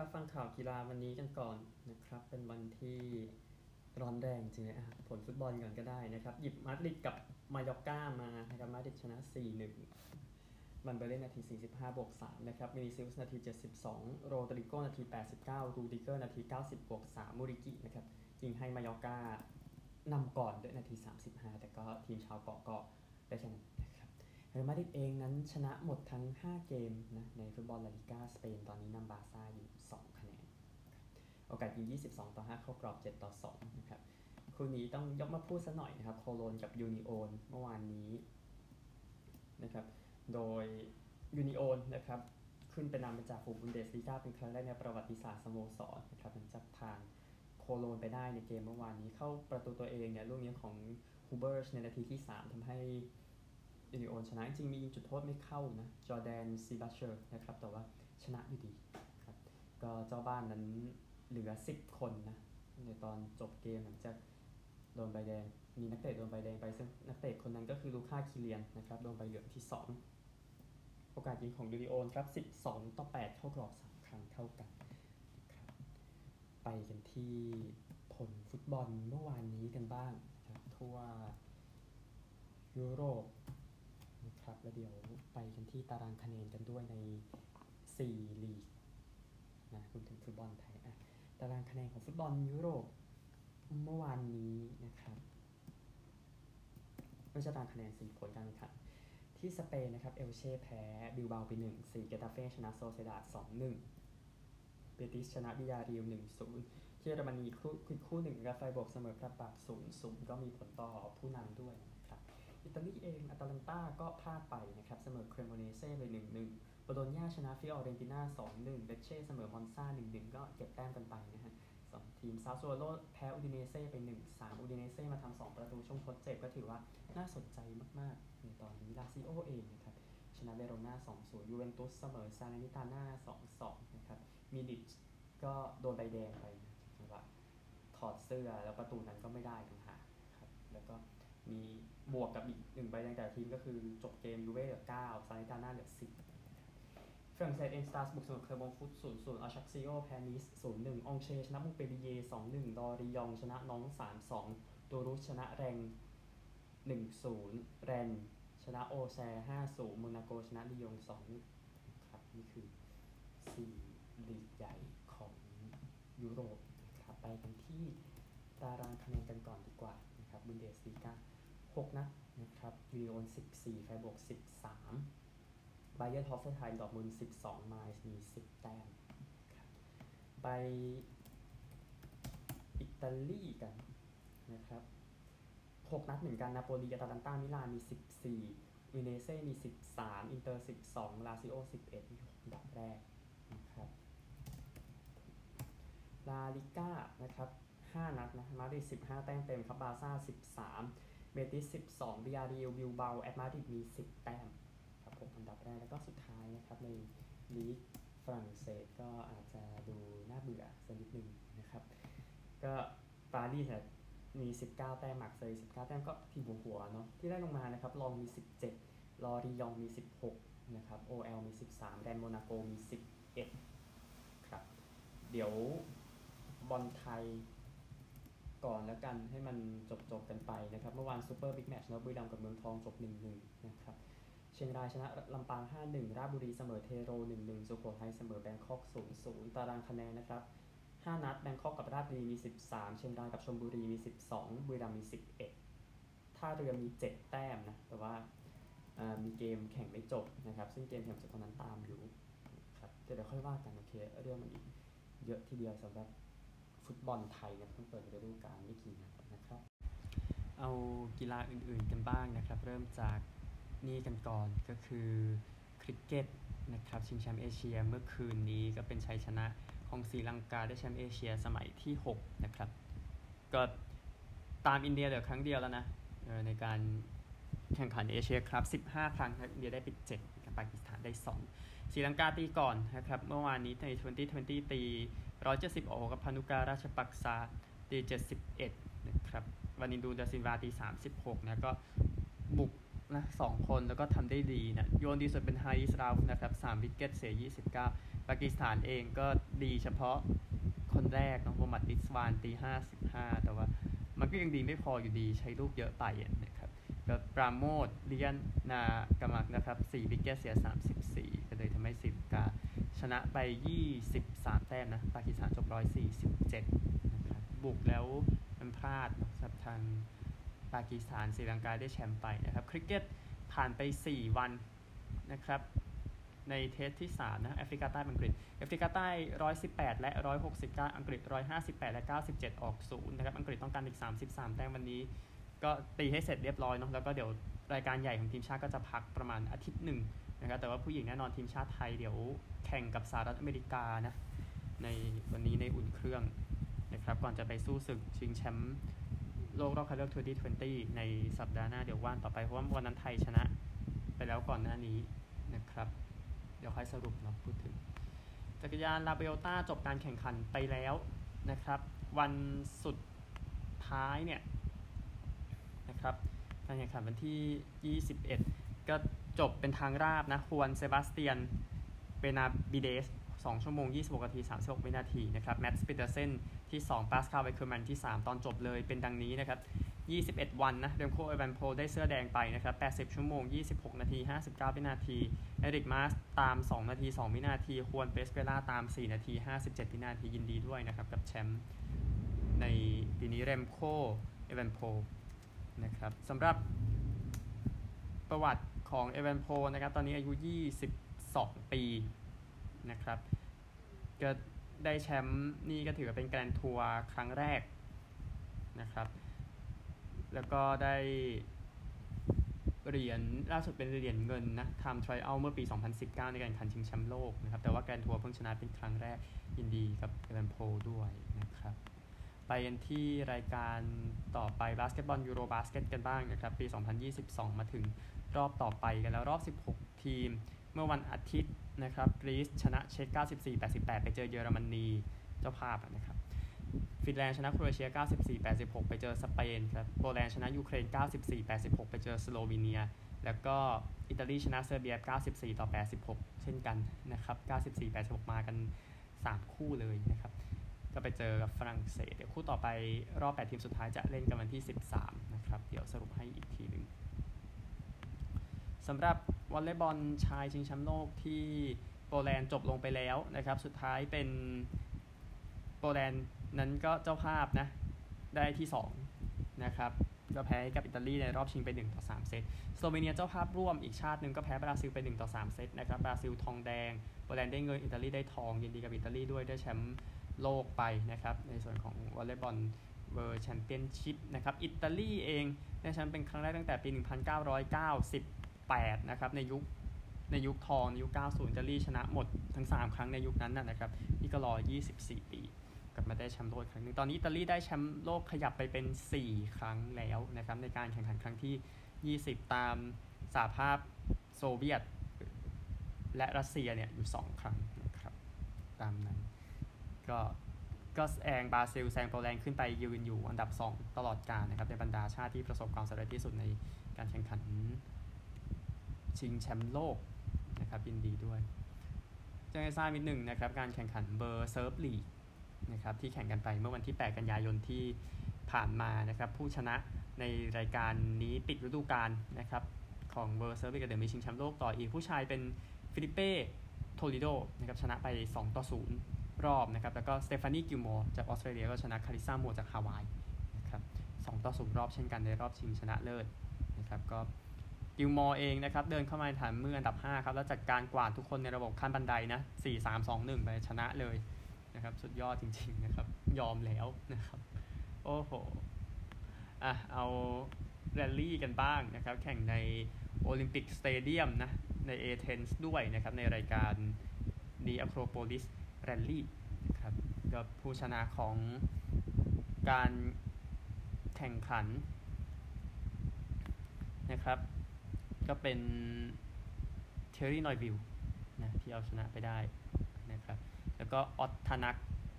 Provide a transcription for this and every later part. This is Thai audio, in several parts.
ครับฟังข่าวกีฬาวันนี้กันก่อนนะครับ เป็นวันที่ร้อนแรงจริงๆอะผลฟุตบอลก่อนก็ได้นะครับ หยิบมาดริดกับมายอก้ามานะครับมาดริดชนะ 4-1 บัลเบร์เด้นาที 45 บวก 3 นะครับวินิซิอุสนาที 72 โรดริโกนาที 89 รูดิเกอร์นาที 90 บวก 3 มูริกินะครับยิงให้มายอก้านำก่อนด้วยนาที 35 แต่ก็ทีมชาวเกาะก็ได้ชนะ เรอัลมาดริดเองนั้นชนะหมดทั้ง 5 เกมนะในฟุตบอลลาลิก้าสเปนตอนนี้นำบาร์ซ่าอยู่ 2 คะแนน โอกาสยิง 22 ต่อ 5 เข้ากรอบ 7 ต่อ 2 นะครับคู่นี้ต้องยกมาพูดซะหน่อยนะครับ โคโลนกับยูนิโอนเมื่อวานนี้นะครับโดยยูนิโอนนะครับขึ้นเป็นนำเป็นจ่าฝูงบุนเดสลีกาเป็นครั้งแรกในประวัติศาสตร์สโมสรนะครับหลังจากทางโคโลนไปได้ในเกมเมื่อวานนี้เข้าประตูตัวเองเนี่ยลูกนี้ของฮูเบอร์สในนาทีที่ 3ทำให้ ยูนิโอนชนะจริงมียิงจุดโทษไม่เข้านะจอร์แดนซีบัตเชอร์นะครับแต่ว่าชนะอยู่ดีครับก็เจ้าบ้านนั้นเหลือ 10 คนนะในตอนจบเกมหลังจากโดนใบแดง มีนักเตะโดนใบแดงไปซึ่งนักเตะคนนั้นก็คือลูค่าคิเลียนนะครับโดนใบเหลืองที่ 2 โอกาสยิงของยูริโอนครับ 12 ต่อ 8 เข้ากรอบ 3 ครั้งเท่ากันนะครับไปกันที่ผลฟุตบอลเมื่อวานนี้กันบ้างนะครับทั่วยุโรปนะครับแล้วเดี๋ยวไปกัน ที่ตารางคะแนนกันด้วยใน 4 ลีกนะคุณถึงฟุตบอลไทยอะตารางคะแนนของฟุตบอลยุโรปเมื่อวานนี้นะครับไม่ใช่ตารางคะแนนสี่ผลการแข่งขันที่สเปนนะครับเอลเช่แพ้บิลเบาไป1 4เกตาเฟ่ชนะโซเซดาด2 1เบติสชนะบียาร์เรอัล1 0ที่เยอรมนีคู่คู่หนึ่งคือไฟร์บวร์กเสมอกับบัค0 0ก็มีผลต่อผู้นำด้วยนะ อิตาลีเองอัตาลันตาก็พลาดไปนะครับเสมอเครโมเนเซ่ไป1 1โบโลญญาชนะฟิออเรนติน่า2 1เลชเช่เสมอมอนซา1 1ก็เก็บแต้มกันไปนะฮะสองทีมซาโซโลแพ้อูดิเนเซ่ไป1 3อูดิเนเซ่มาทำ2ประตูช่วงทดเจ็บก็ถือว่าน่าสนใจมากๆในตอนนี้ลาซิโอเองนะครับชนะเวโรนา2-0ยูเวนตุสเสมอซาแลร์นิตาน่า2-2นะครับมิลิคก็โดนใบแดงไปนะจังหวะถอดเสื้อแล้วประตูนั้นก็ไม่ได้ต่างหากครับแล้วก็ มีบวกกับอีกหนึ่งใบแดงแต่ทีมก็คือจบเกมยูเว่เหลือ9ซาเลนิตาน่าเหลือ 10ฝรั่งเศสเอ็นสตาร์สบุกเสมอเคอร์บองฟุต0 0อาชักซิโอแพนิส0 1องเชชนะมุงเปริเย2 1ดอริยองชนะน้อง3 2ตูรุสชนะแรง1-0แรนชนะโอแซ5-0โมนาโกชนะลียง2ครับนี่คือ4ลีกใหญ่ของยุโรปนะครับไปกันที่ตารางคะแนนกันก่อนดีกว่านะครับบุนเดสลีกา 6 นัดนะครับยูนิโอน14ไฟร์บวร์ก13ไบเยิร์นฮอฟเฟ่นไฮม์ดอร์ทมุนด์12ไมนซ์มี 10 แต้มครับไปอิตาลีกันนะครับ6นัดเหมือนกันนาโปลีอตาลันต้ามิลานมี 14อูดิเนเซ่มี 13 อินเตอร์ 12 ลาซิโอ 11นี่อันดับแรกนะครับลาลิก้านะครับ5นัดนะมาดริด15 แต้มเต็มครับบาร์ซ่า 13 เบติส12บียาร์เรอัลบิลเบาแอตมาดริดมี 10 แต้มครับผมอันดับแรกแล้วก็สุดท้ายนะครับในลีกฝรั่งเศสก็อาจจะดูน่าเบื่อสักนิดนึงนะครับ ก็ปารีสเนี่ยมี 19 แต้มมาร์กเซย19 แต้มก็ทีมหัวหัวเนาะที่ได้ลงมานะครับล็องส์มี 17 ลอริยองต์มี 16 นะครับ OL มี 13 แรนส์โมนาโกมี 11 ครับ เดี๋ยวบอลไทย ก่อนแล้วกันให้มันจบจบกันไปนะครับ เมื่อวานซูเปอร์บิ๊กแมตช์นะบุรีรัมย์กับเมืองทองจบ 1-1 นะครับเชียงรายชนะลำปาง 5-1 ราชบุรีเสมอเทโร 1-1 สุโขทัยเสมอแบงคอก 0-0 ตารางคะแนนนะครับ 5 นัดแบงคอกกับราชบุรีมี 13 เชียงรายกับชลบุรีมี 12 บุรีรัมย์มี 11 ท่าเรือมี 7 แต้มนะ แต่ว่ามีเกมแข่งไม่จบนะครับ ซึ่งเกมแข่งสุดตอนนั้นตามอยู่ครับเดี๋ยวค่อยว่ากันโอเค เรื่องมันอีกเยอะทีเดียวสำหรับ ฟุตบอลไทยเนี่ยเพิ่งเปิดฤดูกาลไม่กี่นัดนะครับ เอากีฬาอื่นๆกันบ้างนะครับ เริ่มจากนี่กันก่อนก็คือคริกเก็ตนะครับชิงแชมป์เอเชียเมื่อคืนนี้ก็เป็นชัยชนะของศรีลังกาได้แชมป์เอเชียสมัยที่ 6 นะครับ ก็ตามอินเดียเหลือครั้งเดียวแล้วนะในการแข่งขันเอเชียครับ 15 ครั้งอินเดียได้ไป7ปากีสถานได้ 2ศรีลังกาตีก่อนนะครับ เมื่อวานนี้ใน 2020 ตี 170โอกับพานุการาชปักษาตี71นะครับวานินดูดาซินวาตี36นะก็บุกนะสองคนแล้วก็ทำได้ดีนะโยนดีสุดเป็นไฮสราฟนะครับสามวิกเก็ตเสีย 29ปากีสถานเองก็ดีเฉพาะคนแรกน้องโมมัดดิสวานตี 55 แต่ว่ามันก็ยังดีไม่พออยู่ดีใช้ลูกเยอะไปนะครับก็ปราโมทเลียนนากามักนะครับ4วิกเก็ตเสีย 34 ก็เลยทำให้สิบกา ชนะไป 23 แต้มนะ ปากีสถานจบ 147 นะครับ บุกแล้วมันพลาดสำหรับทางปากีสถานศรีลังกาได้แชมป์ไปนะครับ คริกเก็ตผ่านไป 4 วันนะครับ ในเทสที่ 3 นะแอฟริกาใต้อังกฤษแอฟริกาใต้ 118 และ 169 อังกฤษ 158 และ 97 ออกศูนย์นะครับ อังกฤษต้องการอีก 33 แต้มวันนี้ ก็ตีให้เสร็จเรียบร้อยเนาะแล้วก็เดี๋ยวรายการใหญ่ของทีมชาติก็จะพักประมาณอาทิตย์หนึ่ง นะครับแต่ว่าผู้หญิงแน่นอนทีมชาติไทยเดี๋ยวแข่งกับสหรัฐอเมริกานะในวันนี้ในอุ่นเครื่องนะครับก่อนจะไปสู้ศึกชิงแชมป์โลกรอบคัดเลือก 2020 ในสัปดาห์หน้าเดี๋ยวว่านต่อไปเพราะว่าวันนั้นไทยชนะไปแล้วก่อนหน้านี้นะครับ เดี๋ยวค่อยสรุปเนาะพูดถึง จักรยานลาเบลต้าจบการแข่งขันไปแล้วนะครับ วันสุดท้ายเนี่ยนะครับการแข่งขันวันที่ 21 ก็ จบเป็นทางราบนะฮวนเซบาสเตียนเบนาบิเดส2ชั่วโมง 26นาที 36 วินาทีนะครับแมดส์พีเดอร์เซนที่ 2 ปาสคาลแอคเคอร์แมนที่ 3 ตอนจบเลยเป็นดังนี้นะครับ 21 วันนะเรมโคเอวันโพได้เสื้อแดงไปนะครับ 80 ชั่วโมง 26 นาที 59 วินาทีเอนริกมาสตาม 2 นาที 2 วินาที ควนเปสเปล่าตาม 4 นาที 57 วินาที ยินดีด้วยนะครับ กับแชมป์ในปีนี้เรมโคเอวันโพนะครับสำหรับประวัติ ของเอวันโพนะครับ ตอนนี้อายุ 22 ปีนะครับ ก็ได้แชมป์นี่ก็ถือว่าเป็น Grand Tour ครั้งแรกนะครับ แล้วก็ได้เหรียญล่าสุดเป็นเหรียญเงินนะ Time Trial เมื่อปี 2019 ในการแข่งขันชิงแชมป์โลกนะครับ แต่ว่า Grand Tour เพิ่งชนะเป็นครั้งแรกยินดีกับเอวันโพด้วยนะครับไปกันที่รายการต่อไปบาสเกตบอล EuroBasket กันบ้างนะครับ ปี 2022 มาถึง รอบต่อไปกันแล้วรอบ 16 ทีม เมื่อวันอาทิตย์นะครับกรีซชนะเช็ก94-88 ไปเจอเยอรมนีเจ้าภาพนะครับฟินแลนด์ชนะโครเอเชีย 94-86 ไปเจอสเปนครับโปแลนด์ชนะยูเครน 94-86 ไปเจอสโลวีเนีย แล้วก็อิตาลีชนะเซอร์เบีย 94 ต่อ 86 เช่นกันนะครับ 94-86 มากัน 3 คู่เลยนะครับ ก็ไปเจอกับฝรั่งเศส เดี๋ยวคู่ต่อไปรอบ 8 ทีมสุดท้ายจะเล่นกันวันที่ 13 นะครับ เดี๋ยวสรุปให้อีกทีหนึ่ง สำหรับวอลเลย์บอลชายชิงแชมป์โลกที่โปแลนด์จบลงไปแล้วนะครับ สุดท้ายเป็นโปแลนด์นั้นก็เจ้าภาพนะ ได้ที่ 2 นะครับ ก็แพ้กับอิตาลีในรอบชิงไป 1 ต่อ 3 เซตสโลเวเนียเจ้าภาพร่วมอีกชาติหนึ่งก็แพ้บราซิลไป 1 ต่อ 3 เซตนะครับบราซิลทองแดงโปแลนด์ได้เงินอิตาลีได้ทองยินดีกับอิตาลีด้วยได้แชมป์โลกไปนะครับ ในส่วนของวอลเลย์บอล World Championship นะครับ อิตาลีเองได้แชมป์เป็นครั้งแรกตั้งแต่ปี 8นะครับในยุคในยุคทองในยุค 90อิตาลีชนะหมดทั้ง 3 ครั้งในยุคนั้นนะครับนี่ก็รอ 24 ปีกลับมาได้แชมป์โลกครั้งนึงตอนนี้อิตาลีได้แชมป์โลกขยับไปเป็น 4 ครั้งแล้วนะครับในการแข่งขันครั้งที่ 20 ตามสหภาพโซเวียต และรัสเซียเนี่ยอยู่ 2 ครั้งนะครับตามนั้น ก็ก็แซงบราซิลแซงโปแลนด์ขึ้นไปยืนอยู่อันดับ 2 ตลอดกาลนะครับในบรรดาชาติที่ประสบความสำเร็จที่สุดในการแข่งขัน ชิงแชมป์โลกนะครับยินดีด้วยจะให้ทราบนิดหนึ่งนะครับการแข่งขัน World Surf League นะครับที่แข่งกันไปเมื่อวันที่ 8 กันยายนที่ผ่านมานะครับผู้ชนะในรายการนี้ปิดฤดูกาลนะครับของ World Surf League เดี๋ยวมีชิงแชมป์โลกต่ออีกผู้ชายเป็นฟิลิเป้โทลิโดนะครับชนะไป 2 ต่อ 0 รอบนะครับแล้วก็สเตฟานีกิลมอร์จากออสเตรเลียก็ชนะคาริสซามัวร์จากฮาวายนะครับ2ต่อ 0 รอบเช่นกันในรอบชิงชนะเลิศนะครับก็ กิลมอร์เองนะครับ เดินเข้ามาในฐานมืออันดับ 5 ครับ แล้วจัดการกวาดทุกคนในระบบขั้นบันไดนะ 4 3 2 1 ไปชนะเลยนะครับ สุดยอดจริงๆนะครับ ยอมแล้วนะครับ โอ้โห อะ เอาแรลลี่กันบ้างนะครับ แข่งใน Olympic Stadium นะ ในเอเธนส์ด้วยนะครับ ในรายการ The Acropolis Rally นะครับก็ผู้ชนะของการแข่งขันนะครับ ก็เป็นเทอร์รี่นอยวิลนะที่เอาชนะไปได้นะครับแล้วก็ออตทานัก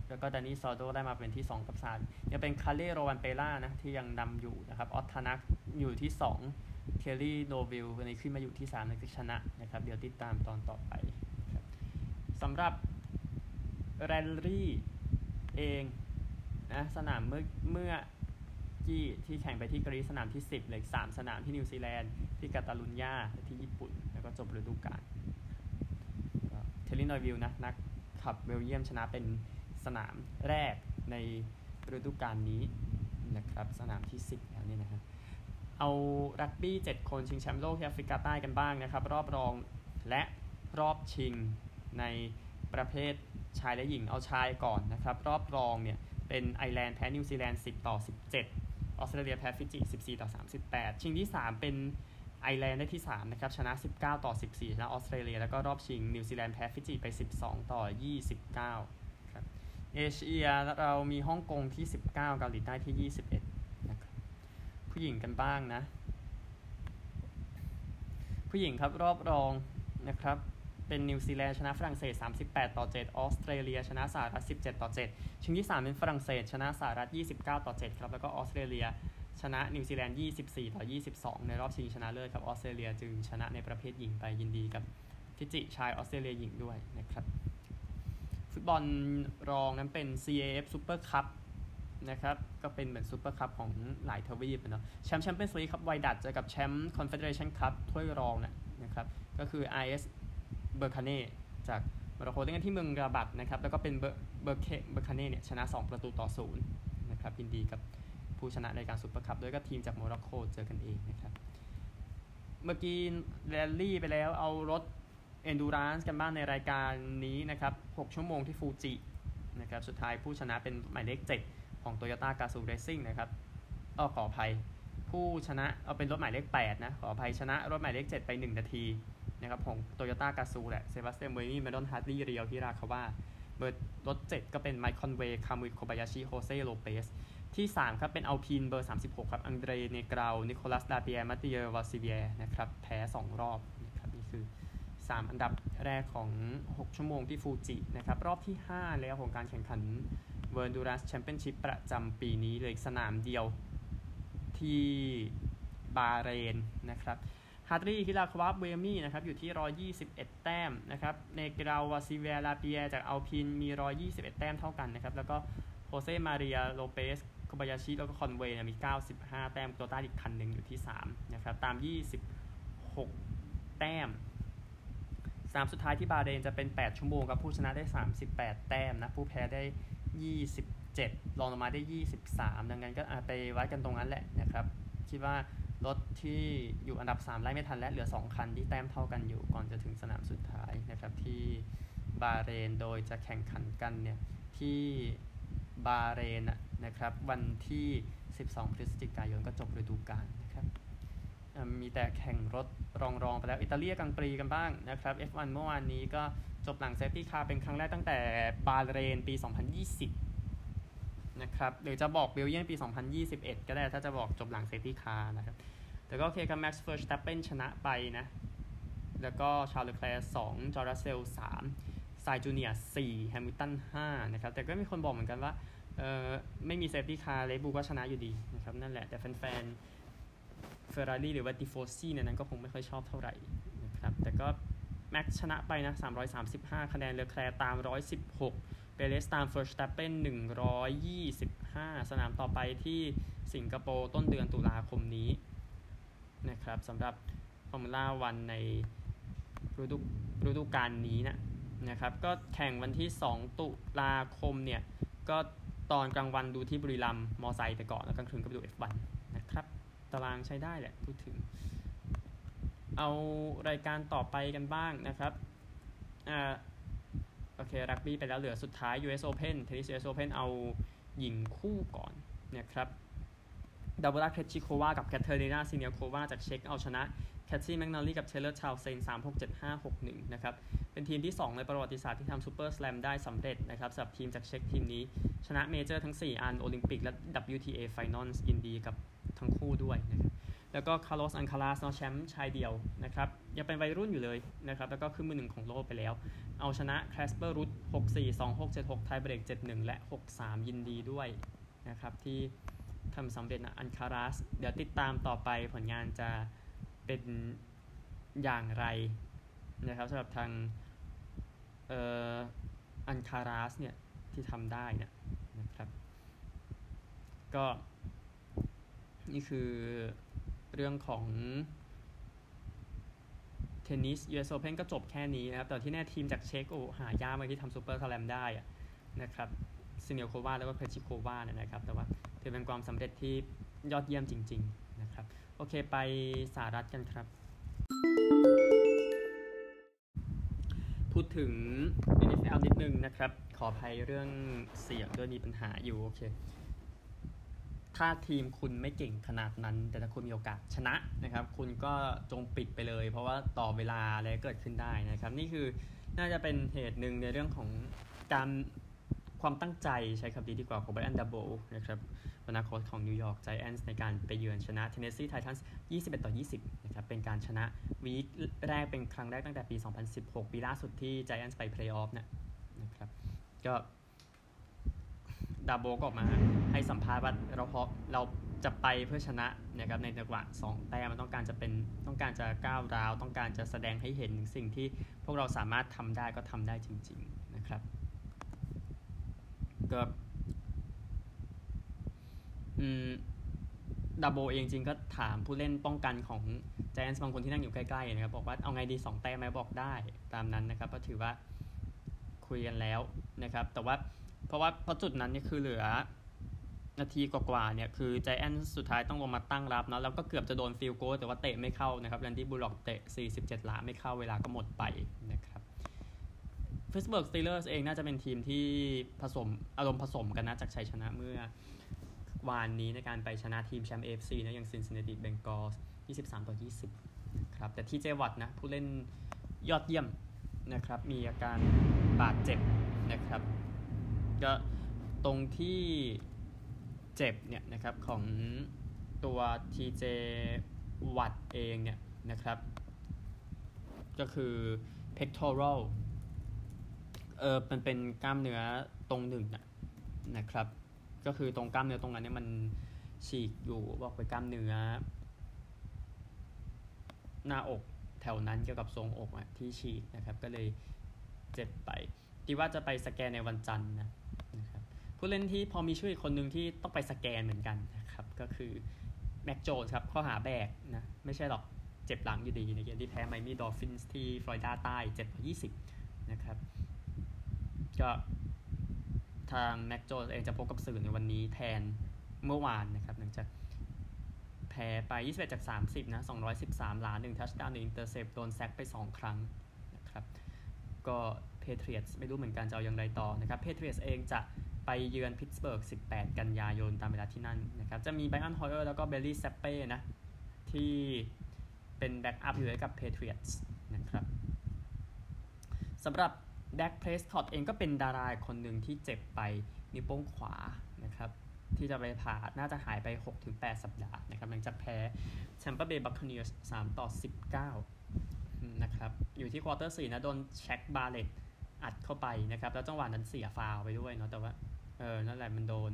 แล้วก็ดานิซอโดได้มาเป็นที่ 2 กับ3ยังเป็นคาเล่โรวันเปล่านะที่ยังนำอยู่นะครับออตทานักอยู่ที่ 2เคลลี่โนวิลวันนี้ขึ้นมาอยู่ที่3ในชนะนะครับเดี๋ยวติดตามตอนต่อไปสำหรับแรลลี่เองนะสนามเมื่อเมื่อ กี้ที่แข่งไปที่กรีซสนามที่ 10เหลืออีก3สนามที่นิวซีแลนด์ที่กาตาลุญญาที่ญี่ปุ่น แล้วก็จบฤดูกาลเธียร์รีนอยวิลล์นะนักขับเบลเยียมชนะเป็นสนามแรกในฤดูกาลนี้นะครับสนามที่ 10 แล้วเนี่ยนะครับเอารักบี้ 7 คนชิงแชมป์โลกที่แอฟริกาใต้กันบ้างนะครับ รอบรองและรอบชิงในประเภทชายและหญิงเอาชายก่อนนะครับ รอบรองเนี่ยเป็นไอร์แลนด์แพ้นิวซีแลนด์10 ต่อ 17 ออสเตรเลียแพ้ฟิจิ 14 ต่อ 38 ชิงที่ 3 เป็นไอร์แลนด์ได้ที่ 3 นะครับ ชนะ 19 ต่อ 14 ชนะออสเตรเลีย แล้วก็รอบชิงนิวซีแลนด์แพ้ฟิจิไป 12 ต่อ 29 ครับ เอเชียเรามีฮ่องกงที่ 19 เกาหลีใต้ที่ 21 นะครับ ผู้หญิงกันบ้างนะ ผู้หญิงครับรอบรองนะครับ เป็นนิวซีแลนด์ชนะฝรั่งเศส 38 ต่อ 7 ออสเตรเลีย ชนะสหรัฐ 17 ต่อ 7 ชิงที่ 3 เป็นฝรั่งเศส ชนะสหรัฐ 29 ต่อ 7 ครับ แล้วก็ออสเตรเลีย ชนะนิวซีแลนด์ 24 ต่อ 22 ในรอบชิงชนะเลิศครับออสเตรเลียจึงชนะในประเภทหญิงไปยินดีกับฟิจิชายออสเตรเลียหญิงด้วยนะครับ ฟุตบอลรองนั้นเป็น CAF Super Cup นะครับก็เป็นเหมือน Super Cup ของหลายทวีปเนาะแชมป์ Champions League ครับวิดัดเจอกับแชมป์ Confederation Cup ถ้วยรองนะครับก็คือ IS เบอร์คาเน่จากโมร็อกโกเล่นกันที่เมืองราบัตนะครับ แล้วก็เป็นเบอร์เบอร์เคเบอร์คาเน่เนี่ยชนะ 2 ประตูต่อศูนย์นะครับยินดีกับผู้ชนะในการ Super Cup ด้วยก็ทีมจากโมร็อกโกเจอกันเองนะครับ เมื่อกี้แรลลี่ไปแล้วเอารถ Endurance กันบ้างในรายการนี้นะครับ 6 ชั่วโมงที่ฟูจินะครับ สุดท้ายผู้ชนะเป็นหมายเลข 7 ของ Toyota g a z o o Racing นะครับอ้อขออภัย ผู้ชนะเอาเป็นรถหมายเลข 8 นะ ขออภัยชนะรถหมายเลข 7 ไป 1 นาที นะครับของโตโยต้ากาซูแหละเซบาสเตียนเวนี่เมดอนฮาร์ดลีเรียวที่ราคาว่าเบอร์รถ7ก็เป็นไมค์คอนเวย์คามุยโคบายาชิโฮเซ่โลเปสที่ 3 ครับ เป็นอัลพีนเบอร์ 36 ครับ อังเดรเนกราว นิโคลัส ดาเปียมาติเยวาซิเวียนะครับ แพ้ 2 รอบนะครับนี่คือ 3 อันดับแรกของ 6 ชั่วโมงที่ฟูจินะครับ รอบที่ 5 แล้วของการแข่งขัน World Endurance Championship ประจำปีนี้เลยสนามเดียวที่บาเรนนะครับ ฮาร์ตลีย์ฮิรากาวะบูเอมี่นะครับอยู่ที่ 121 แต้มนะครับเนกราววาซิเวียลาปิแยร์จากอัลพีนมี 121 แต้มเท่ากันนะครับแล้วก็โฮเซมาเรียโลเปสโคบายาชิแล้วก็คอนเวย์มี 95 แต้มโตโยต้าอีกคันหนึ่งอยู่ที่ 3 นะครับ ตาม 26 แต้มสามสุดท้ายที่บาเรนจะเป็น 8 ชั่วโมงกับ ผู้ชนะได้ 38 แต้มนะ ผู้แพ้ได้ 27 รองลงมาได้ 23 ดังนั้นก็ไปวัดกันตรงนั้นแหละนะครับ คิดว่า รถที่อยู่อันดับ 3 ไล่ไม่ทันและเหลือ 2 คันที่แต้มเท่ากันอยู่ก่อนจะถึงสนามสุดท้ายนะครับที่บาเรนโดยจะแข่งขันกันเนี่ยที่บาเรนนะครับวันที่ 12 พฤศจิกายนก็จบฤดูกาลนะครับมีแต่แข่งรถรองๆไปแล้วอิตาลีกรังด์ปรีซ์กันบ้างนะครับ F1 เมื่อวานนี้ก็จบหลัง safety car เป็นครั้งแรกตั้งแต่บาห์เรนปี 2020 นะครับหรือจะบอกเบลเยียมปี 2021 ก็ได้ถ้าจะบอกจบหลัง safety car นะครับ แต่ก็โอเคครับแม็กซ์เวอร์สแตปเปนชนะไปนะ แล้วก็ชาร์ลเลอแคลร์สองจอร์จ รัสเซลล์สามไซนซ์จูเนียร์สี่แฮมิลตันห้านะครับ แต่ก็มีคนบอกเหมือนกันว่าเออไม่มี safety car เรดบูลก็ชนะอยู่ดีนะครับ นั่นแหละ แต่แฟนๆเฟอร์รารี่หรือว่า tifosi เนี่ยนั้นก็คงไม่ค่อยชอบเท่าไหร่นะครับ แต่ก็แม็กซ์ชนะไปนะ 335 คะแนนเลอแคลร์ตาม 116 เปเรสตามเวอร์สแตปเปน125 สนามต่อไปที่สิงคโปร์ต้นเดือนตุลาคมนี้นะครับสำหรับฟอร์มูล่าวันในฤดูฤดูกาลนี้นะนะครับ ก็แข่งวันที่ 2 ตุลาคมเนี่ย ก็ตอนกลางวันดูที่บุรีรัมมอไซค์ไปก่อน แล้วกลางคืนก็ไปดู F1 นะครับ ตารางใช้ได้แหละพูดถึง เอารายการต่อไปกันบ้างนะครับอ่า โอเค รักบี้ไปแล้วเหลือสุดท้าย US Open เทนนิส US Open เอาหญิงคู่ก่อนนะครับบาร์โบราเครจซิโควากับแคทเธอรีนาซิเนียโควาจากเช็กเอาชนะแคตี้ แม็คนาลลีกับเทย์เลอร์ ทาวน์เซนด์3 6 7 5 6 1นะครับ เป็นทีมที่ 2 ในประวัติศาสตร์ที่ทำ Super Slam ได้สำเร็จนะครับสำหรับทีมจากเช็กทีมนี้ ชนะ major ทั้ง 4 อัน โอลิมปิกและ WTA Finals ยินดีกับทั้งคู่ด้วยนะครับแล้วก็คาร์ลอสอัลคาราซแชมป์ชายเดียวนะครับยังเป็นวัยรุ่นอยู่เลยนะครับแล้วก็ขึ้นมือหนึ่งของโลกไปแล้ว เอาชนะแคสเปอร์รุด6-4 2-6 7-6 ไทยเบรก 7-1 และ 6-3 ยินดีด้วยนะครับ ที่ทำสำเร็จนะอันคารัส เดี๋ยวติดตามต่อไปผลงานจะเป็นอย่างไรนะครับสำหรับทางเอ่ออันคาราสเนี่ย ที่ทำได้นะนะครับ ก็นี่คือเรื่องของ เทนนิส US Open ก็จบแค่นี้นะครับ แต่ที่แน่ทีมจากเช็กโอหายากมากที่ทำซูเปอร์สแลมได้นะครับซิเนียโควาแล้วก็เพชิโควาเนี่ยนะครับ แต่ว่าถือเป็นความสำเร็จที่ยอดเยี่ยมจริง ๆ นะครับ โอเคไปสหรัฐกันครับ พูดถึง NFL นิดนึงนะครับ ขออภัยเรื่องเสียงด้วยมีปัญหาอยู่ โอเค ถ้าทีมคุณไม่เก่งขนาดนั้น แต่ถ้าคุณมีโอกาสชนะนะครับ คุณก็จงปิดไปเลย เพราะว่าต่อเวลาอะไรเกิดขึ้นได้นะครับ นี่คือน่าจะเป็นเหตุหนึ่งในเรื่องของการความตั้งใจใช้คำดีดีกว่าของไบรอันดาโบลล์นะครับอนาคตของนิวยอร์กไจแอนท์ในการไปเยือนชนะเทนเนสซีไททันส์21 ต่อ 20 นะครับ เป็นการชนะ week แรกเป็นครั้งแรกตั้งแต่ปี 2016 ปีล่าสุดที่ไจแอนท์ไปเพลย์ออฟนะนะครับ ก็ ดาโบลล์ก็ออกมาให้สัมภาษณ์ว่าเราเพราะเราจะไปเพื่อชนะนะครับในจังหวะ2แต้มมันต้องการจะเป็นต้องการจะก้าวร้าว ต้องการจะแสดงให้เห็นสิ่งที่พวกเราสามารถทำได้ก็ทำได้จริง ๆนะครับก็อืมดาโบลล์เองจริงก็ถามผู้เล่นป้องกันของไจแอนท์สบางคนที่นั่งอยู่ใกล้ๆนะครับบอกว่าเอาไงดี 2 แต้มไหมบอกได้ตามนั้นนะครับก็ถือว่าคุยกันแล้วนะครับ แต่ว่า เพราะว่าเพราะจุดนั้นเนี่ยคือเหลือ นาทีกว่าๆเนี่ยคือไจแอนท์สุดท้ายต้องลงมาตั้งรับเนาะแล้วก็เกือบจะโดน field goal แต่ว่าเตะไม่เข้านะครับแรนดี้บูลล็อกเตะ 47หลาไม่เข้าเวลาก็หมดไปนะครับพิตต์สเบิร์กสตีลเลอร์สเองน่าจะเป็นทีมที่ผสมอารมณ์ผสมกันนะจากชัยชนะเมื่อวานนี้ในการไปชนะทีมแชมป์เอเอฟซีนะอย่างซินซินเนติเบงกอลส์23 ต่อ 20ครับแต่ทีเจวัตต์นะผู้เล่นยอดเยี่ยมนะครับมีอาการบาดเจ็บนะครับ ก็ตรงที่เจ็บเนี่ยนะครับของตัว TJ วัตเองเนี่ยนะครับ ก็คือ pectoral เออมันเป็นกล้ามเนื้อตรงหนึ่งนะนะครับ ก็คือตรงกล้ามเนื้อตรงนั้นเนี่ยมันฉีกอยู่บอกไปกล้ามเนื้อ หน้าอกแถวนั้นเกี่ยวกับทรงอกอะที่ฉีกนะครับ ก็เลยเจ็บไปคิดว่าจะไปสแกนในวันจันทร์นะ ผู้เล่นที่พอมีชื่ออีกคนหนึ่งที่ต้องไปสแกนเหมือนกันนะครับ ก็คือแม็ค โจนส์ครับ ข้อหาแบกนะ ไม่ใช่หรอกเจ็บหลังอยู่ดีในเกมที่แพ้ไมอามี่ดอลฟินส์ที่ฟลอริดาใต้7ต่อ20นะครับ ก็ทางแม็ค โจนส์เองจะพบกับสื่อในวันนี้แทนเมื่อวานนะครับหลังจากแพ้ไป 21 จาก 30 นะ 213 หลา 1 touchdown 1 intercept โดน sack ไป 2 ครั้งนะครับ ก็เพเทรียตส์ไม่รู้เหมือนกันจะเอาอย่างไรต่อนะครับเพเทรียตส์เองจะ ไปเยือนพิตต์สเบิร์ก 18 กันยายนตามเวลาที่นั่นนะครับ จะมีไบรอันฮอยเออร์แล้วก็เบลีย์ แซปปีนะ ที่เป็น backup อยู่ให้กับเพเทรียตส์นะครับสำหรับแด็กเพรสคอตต์เองก็เป็นดาราคนหนึ่งที่เจ็บไปนิ้วโป้งขวานะครับ ที่จะไปผ่าน่าจะหายไป 6-8 สัปดาห์นะครับหลังจากแพ้แทมปาเบย์บัคคาเนียร์ส3ต่อ 19 นะครับ อยู่ที่ quarter 4นะโดนแช็คบาเลตอัดเข้าไปนะครับ แล้วจังหวะนั้นเสียฟาวล์ไปด้วยเนาะแต่ว่า เออนั่นแหละมันโดน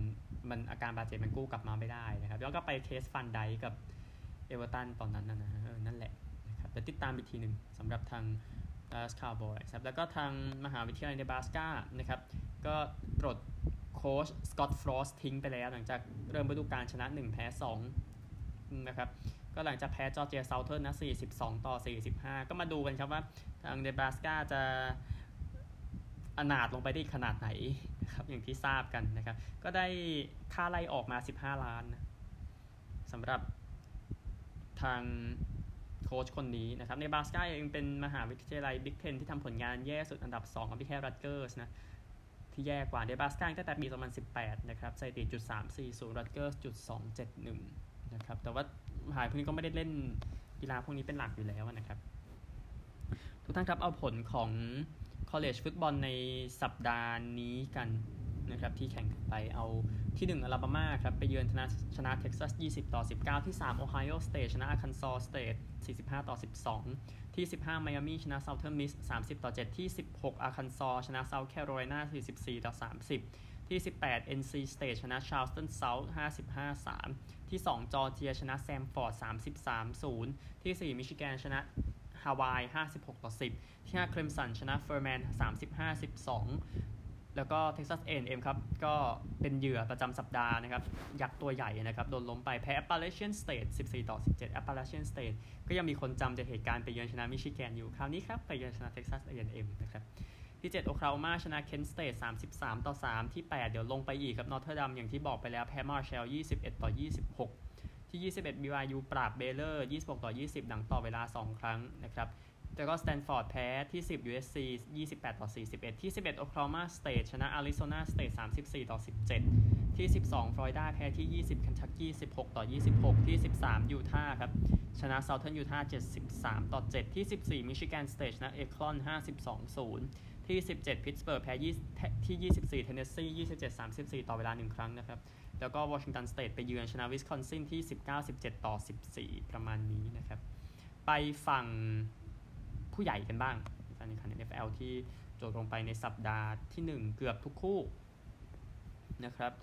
มันอาการบาดเจ็บมันกู้กลับมาไม่ได้นะครับ แล้วก็ไปเคสฟานไดค์กับเอเวอร์ตันตอนนั้นนะนะเออนั่นแหละนะครับแต่ติดตามอีกทีหนึ่งสำหรับทางดัสคาวบอยส์ครับแล้วก็ทางมหาวิทยาลัยเนบราสกานะครับ ก็ปลดโค้ชสกอตต์ฟรอสทิ้งไปแล้ว หลังจากเริ่มฤดูกาลชนะ 1 แพ้ 2 นะครับ ก็หลังจากแพ้จอร์เจียเซาเทิร์นนะ 42 ต่อ 45 ก็มาดูกันครับว่าทางเนบราสกาจะ อนาถลงไปได้ขนาดไหนนะครับอย่างที่ทราบกันนะครับ ก็ได้ค่าไล่ออกมา 15 ล้านนะสำหรับทางโค้ชคนนี้นะครับ เนบราสกาเองเป็นมหาวิทยาลัยบิ๊กเทนที่ทำผลงานแย่สุดอันดับ2กับพี่แค่รัตเกอร์สนะที่แย่กว่าเนบราสกาตั้งแต่ปี 2018 นะครับสถิติจุด340รัตเกอร์สจุด271 นะครับ แต่ว่ามหาพวกนี้ก็ไม่ได้เล่นกีฬาพวกนี้เป็นหลักอยู่แล้วนะครับ ทุกท่านครับเอาผลของ college ฟุตบอลในสัปดาห์นี้กันนะครับที่แข่งไปเอาที่ 1 อลาบามาครับ ไปเยือนชนะชนะเท็กซัส 20 ต่อ 19 ที่ 3 โอไฮโอสเตทชนะอาร์คันซอสเตท45 ต่อ 12 ที่ 15 ไมอามี่ชนะเซาเทิร์นมิส 30 ต่อ 7 ที่ 16 อาร์คันซอชนะเซาท์แคโรไลนา 44 ต่อ 30 ที่ 18 NC State ชนะ Charleston South 55-3 ที่ 2 จอร์เจียชนะแซมฟอร์ด 33-0 ที่ 4 มิชิแกนชนะ ฮาวาย 56 ต่อ 10 ที่5เคลมสันชนะเฟอร์แมน 35-12 แล้วก็ Texas A&M ครับ ก็เป็นเหยื่อประจำสัปดาห์นะครับ ยักษ์ตัวใหญ่นะครับ โดนล้มไปแพ้ Appalachian State 14 ต่อ 17 Appalachian State ก็ยังมีคนจำจากเหตุการณ์ไปเยือนชนะมิชิแกนอยู่ คราวนี้ครับ ไปเยือนชนะ Texas A&M นเอ็มนะครับที่7โอคลาโฮมาชนะ Kent State 33 ต่อ 3 ที่ 8 เดี๋ยวลงไปอีกครับ Notre Dame อย่างที่บอกไปแล้วแพ้ Marshall 21 ต่อ 26 ที่ 21 BYU ปราบ Baylor 26 ต่อ 20 หลังต่อเวลา 2 ครั้งนะครับแล้วก็ Stanford แพ้ที่ 10 USC 28 ต่อ 41 ที่ 11 Oklahoma State ชนะ Arizona State 34 ต่อ 17 ที่ 12 Florida แพ้ที่ 20 Kentucky 16 ต่อ 26 ที่ 13 Utah ครับชนะ Southern Utah 73 ต่อ 7 ที่ 14 Michigan State ชนะ Akron 52 0 ที่ 17 Pittsburgh แพ้ที่ 24 Tennessee 27 34 ต่อเวลา 1 ครั้งนะครับ แล้วก็ Washington State ไปเยือนชนะ Wisconsin ที่ 19 17 ต่อ 14 ประมาณนี้นะครับ ไปฝั่งผู้ใหญ่กันบ้างการแข่งขัน NFL ที่จบลงไปในสัปดาห์ที่ 1 เกือบทุกคู่นะครับ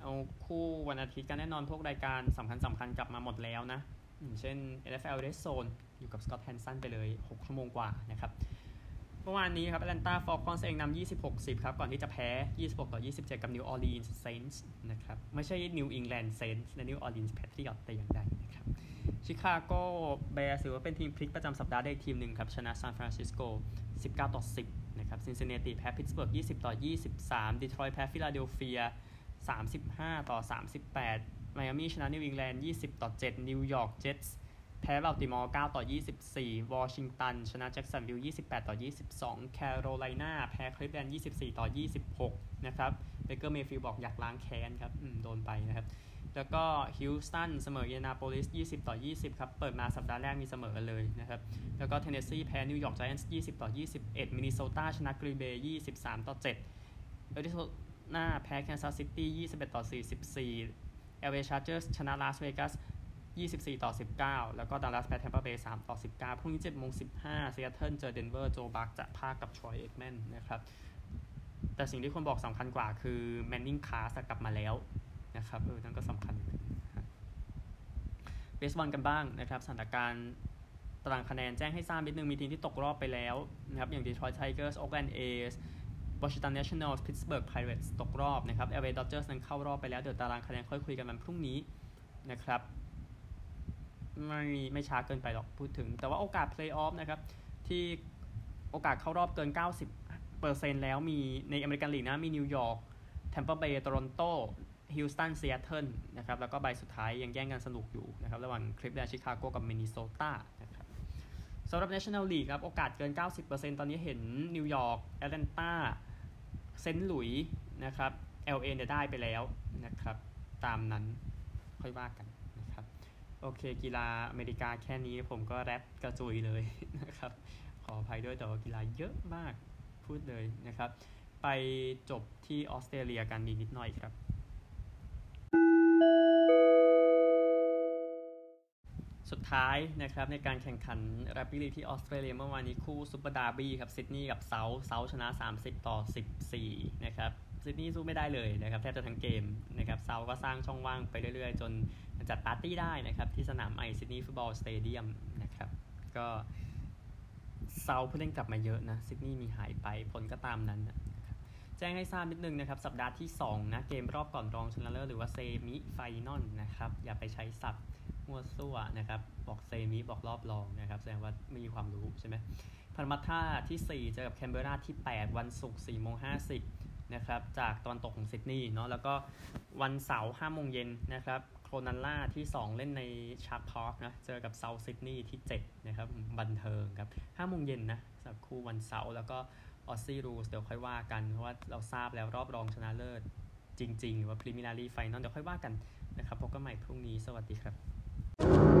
เอาคู่วันอาทิตย์กันแน่นอนพวกรายการสำคัญสำคัญกลับมาหมดแล้วนะอย่างเช่น NFL Red Zone อยู่กับ Scott Hanson ไปเลย 6 ชั่วโมงกว่านะครับ เมื่อวานนี้ครับ Atlanta Falcons เองนำ26-10 ครับ ก่อนที่จะแพ้ 26 ต่อ 27 กับ New Orleans Saints นะครับ ไม่ใช่ New England Saints และ New Orleans Patriots แต่อย่างใดนะครับ ชิคาโกแบร์ถือว่าเป็นทีมพลิกประจำสัปดาห์ได้ทีมหนึ่งครับ ชนะซานฟรานซิสโก 19 ต่อ 10 นะครับซินซินเนติแพ้พิตสเบิร์ก 20 ต่อ 23ดีทรอยต์แพ้ฟิลาเดลเฟีย 35 ต่อ 38ไมอามี่ชนะนิวอิงแลนด์ 20 ต่อ 7 นิวยอร์กเจ็ตส์ แพ้บัลติมอร์ 9 ต่อ 24 วอชิงตัน ชนะแจ็กสันวิลล์28 ต่อ 22 แคโรไลนาแพ้คลิฟแลนด์ 24 ต่อ 26 นะครับ Baker Mayfield บอกอยากล้างแค้นครับโดนไปนะครับ แล้วก็ฮิวสตันเสมออินเดียนาโปลิส 20 ต่อ 20 ครับ เปิดมาสัปดาห์แรกมีเสมอเลยนะครับ แล้วก็เทนเนสซีแพ้นิวยอร์กไจแอนท์20 ต่อ 21 มินนิโซตาชนะกรีนเบย์ 23 ต่อ 7 เอริโซนาแพ้แคนซัสซิตี้ 21 ต่อ 44 LA Chargers ชนะลาสเวกัส 24 ต่อ 19 แล้วก็ดัลลัสแพ้แทมเปอร์เบย์3ต่อ 19 พรุ่งนี้7โมง15ซีแอตเทิลเจอเดนเวอร์ Joe Buck จะพากย์กับ Troy Aikman นะครับ แต่สิ่งที่คนบอกสำคัญกว่าคือ ManningCast กลับมาแล้วนะครับเออนั่นก็สำคัญเบสบอลกันบ้างนะครับ สถานการณ์ตารางคะแนนแจ้งให้ทราบนิดนึง มีทีมที่ตกรอบไปแล้วนะครับ อย่าง Detroit Tigers Oakland A's Washington Nationals Pittsburgh Pirates ตกรอบนะครับ LA Dodgers นั้นเข้ารอบไปแล้ว เดี๋ยวตารางคะแนนค่อยคุยกันวันพรุ่งนี้นะครับ ไม่ไม่ช้าเกินไปหรอกพูดถึง แต่ว่าโอกาส Playoff นะครับ ที่โอกาสเข้ารอบเกิน 90%แล้วมีใน American League นะ มีนิวยอร์กแทมเปอร์เบย์โตรอนโตฮิวสตันซีแอตเทิลนะครับ แล้วก็ใบสุดท้ายยังแย่งกันสนุกอยู่นะครับ ระหว่างคลิฟแลนด์ชิคาโกกับมินนิโซตานะครับสำหรับ National League ครับ โอกาสเกิน 90%ตอนนี้เห็นนิวยอร์กแอตแลนตาเซนต์หลุยส์นะครับ LA เนี่ยได้ไปแล้วนะครับ ตามนั้นค่อยว่ากัน โอเค กีฬาอเมริกาแค่นี้ผมก็แรปกระจุยเลยนะครับ ขออภัยด้วยแต่ว่ากีฬาเยอะมากพูดเลยนะครับ ไปจบที่ออสเตรเลียกันมีนิดหน่อยครับ สุดท้ายนะครับในการแข่งขัน rugby league ที่ออสเตรเลียเมื่อวานนี้คู่ super derby ครับซิดนีย์กับเซาเซาชนะ 30 ต่อ 14 นะครับ ซิดนีย์สู้ไม่ได้เลยนะครับแทบจะทั้งเกมนะครับเซาท์ก็สร้างช่องว่างไปเรื่อยๆ จนจัดปาร์ตี้ได้นะครับที่สนามไอ Sydney Football Stadiumนะครับก็เซาท์ผู้เล่นกลับมาเยอะนะซิดนีย์มีหายไปผลก็ตามนั้นนะแจ้งให้ทราบนิดนึงนะครับ สัปดาห์ที่ 2 นะ เกมรอบก่อนรองชนะเลิศหรือว่า semi-final นะครับ อย่าไปใช้ศัพท์มั่วซั่วนะครับ บอก semi บอกรอบรองนะครับ แสดงว่าไม่มีความรู้ใช่ไหม Parramatta ที่ 4 เจอกับแคนเบราที่ 8 วันศุกร์4โมง50 นะครับทางตอนตกของซิดนีย์เนาะแล้วก็วันเสาร์5โมงเย็นนะครับ Cronulla ที่ 2 เล่นใน Shark Park นะเจอกับเซาท์ซิดนีย์ที่7นะครับบันเทิงครับ5โมงเย็นนะสำหรับคู่วันเสาร์แล้วก็ Aussie Rules เดี๋ยวค่อยว่ากัน เพราะว่าเราทราบแล้วรอบรองชนะเลิศจริงๆ หรือว่า preliminary final เดี๋ยวค่อยว่ากันนะครับพบกันใหม่พรุ่งนี้สวัสดีครับ